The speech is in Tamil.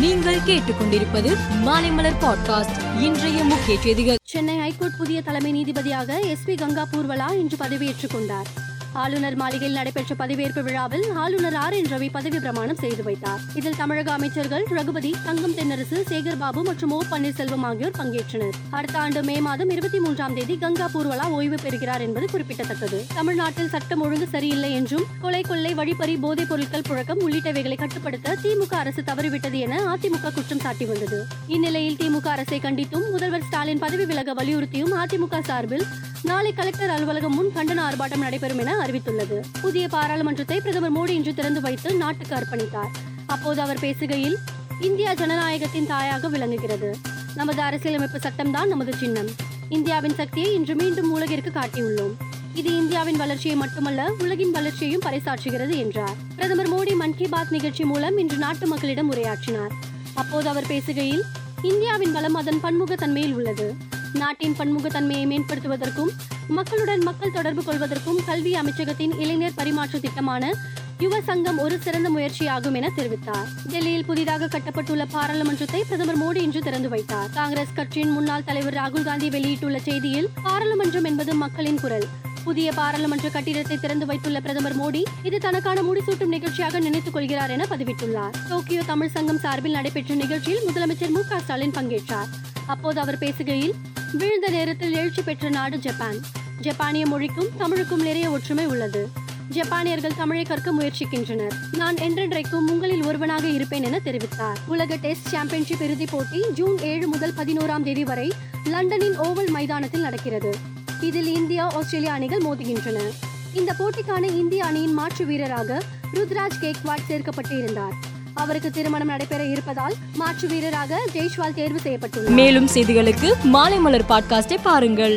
நீங்கள் கேட்டுக்கொண்டிருப்பது மாலைமலர் பாட்காஸ்ட் இன்றைய முக்கிய செய்திகள். சென்னை ஹைகோர்ட் புதிய தலைமை நீதிபதியாக எஸ் பி கங்கா பூர்வலா இன்று பதவியேற்றுக் கொண்டார். ஆளுநர் மாளிகையில் நடைபெற்ற பதவியேற்பு விழாவில் ஆளுநர் ஆர் என் ரவி பதவி பிரமாணம் செய்து வைத்தார். இதில் தமிழக அமைச்சர்கள் ரகுபதி தங்கம் தென்னரசு சேகர்பாபு மற்றும் ஓ பன்னீர்செல்வம் ஆகியோர் பங்கேற்றனர். அடுத்த ஆண்டு மே மாதம் இருபத்தி மூன்றாம் தேதி கங்கா பூர்வலா ஓய்வு பெறுகிறார் என்பது குறிப்பிடத்தக்கது. தமிழ்நாட்டில் சட்டம் ஒழுங்கு சரியில்லை என்றும் கொலை கொள்ளை வழிப்பறி போதைப் பொருட்கள் புழக்கம் உள்ளிட்டவைகளை கட்டுப்படுத்த திமுக அரசு தவறிவிட்டது என அதிமுக குற்றம் சாட்டி வந்தது. இந்நிலையில் திமுக அரசை கண்டித்தும் முதல்வர் ஸ்டாலின் பதவி விலக வலியுறுத்தியும் அதிமுக சார்பில் நாளை கலெக்டர் அலுவலகம் முன் கண்டன ஆர்ப்பாட்டம் நடைபெறும் என அறிவித்துள்ளது. புதிய பாராளுமன்றத்தை பிரதமர் மோடி இன்று திறந்து வைத்து நாட்டுக்கு அர்ப்பணித்தார். அப்போது அவர் பேசுகையில் இந்தியா ஜனநாயகத்தின் தாயாக விளங்குகிறது. நமது அரசியலமைப்பு சட்டம்தான் நமது சின்னம். இந்தியாவின் சக்தியை இன்று மீண்டும் உலகிற்கு காட்டியுள்ளோம். இது இந்தியாவின் வளர்ச்சியை மட்டுமல்ல உலகின் வளர்ச்சியையும் பறைசாற்றுகிறது என்றார். பிரதமர் மோடி மன் கி பாத் நிகழ்ச்சி மூலம் இன்று நாட்டு மக்களிடம் உரையாற்றினார். அப்போது அவர் பேசுகையில் இந்தியாவின் பலம் அதன் பன்முகத்தன்மையில் உள்ளது. நாட்டின் பன்முகத்தன்மையை மேம்படுத்துவதற்கும் மக்களுடன் மக்கள் தொடர்பு கொள்வதற்கும் கல்வி அமைச்சகத்தின் இளைஞர் பரிமாற்ற திட்டமான யுவ சங்கம் ஒரு சிறந்த முயற்சியாகும் என தெரிவித்தார். டெல்லியில் புதிதாக கட்டப்பட்டுள்ள பாராளுமன்றத்தை பிரதமர் மோடி இன்று திறந்து வைத்தார். காங்கிரஸ் கட்சியின் முன்னாள் தலைவர் ராகுல் காந்தி வெளியிட்டுள்ள செய்தியில் பாராளுமன்றம் என்பது மக்களின் குரல். புதிய பாராளுமன்ற கட்டிடத்தை திறந்து வைத்துள்ள பிரதமர் மோடி இது தனக்கான முடிசூட்டும் நிகழ்ச்சியாக நினைத்துக் கொள்கிறார் என பதிவிட்டுள்ளார். டோக்கியோ தமிழ் சங்கம் சார்பில் நடைபெற்ற நிகழ்ச்சியில் முதலமைச்சர் மு ஸ்டாலின் பங்கேற்றார். அப்போது அவர் பேசுகையில் வீழ்ந்த நேரத்தில் எழுச்சி பெற்ற நாடு ஜப்பான். ஜப்பானிய மொழிக்கும் தமிழுக்கும் நிறைய ஒற்றுமை உள்ளது. ஜப்பானியர்கள் தமிழை கற்க முயற்சிக்கின்றனர். நான் என்றென்றைக்கும் உங்களில் ஒருவனாக இருப்பேன் என தெரிவித்தார். உலக டெஸ்ட் சாம்பியன்ஷிப் இறுதிப் போட்டி ஜூன் ஏழு முதல் பதினோராம் தேதி வரை லண்டனின் ஓவல் மைதானத்தில் நடக்கிறது. இதில் இந்தியா ஆஸ்திரேலியா அணிகள் மோதுகின்றன. இந்த போட்டிக்கான இந்திய அணியின் மாற்று வீரராக ருத்ராஜ் கேக்வாட் சேர்க்கப்பட்டு இருந்தார் அவருக்கு திருமணம் நடைபெற இருப்பதால் மாற்று வீரராக ஜெய்ஷ்வால் தேர்வு செய்யப்பட்டுள்ளார். மேலும் செய்திகளுக்கு மாலைமலர் பாட்காஸ்டை பாருங்கள்.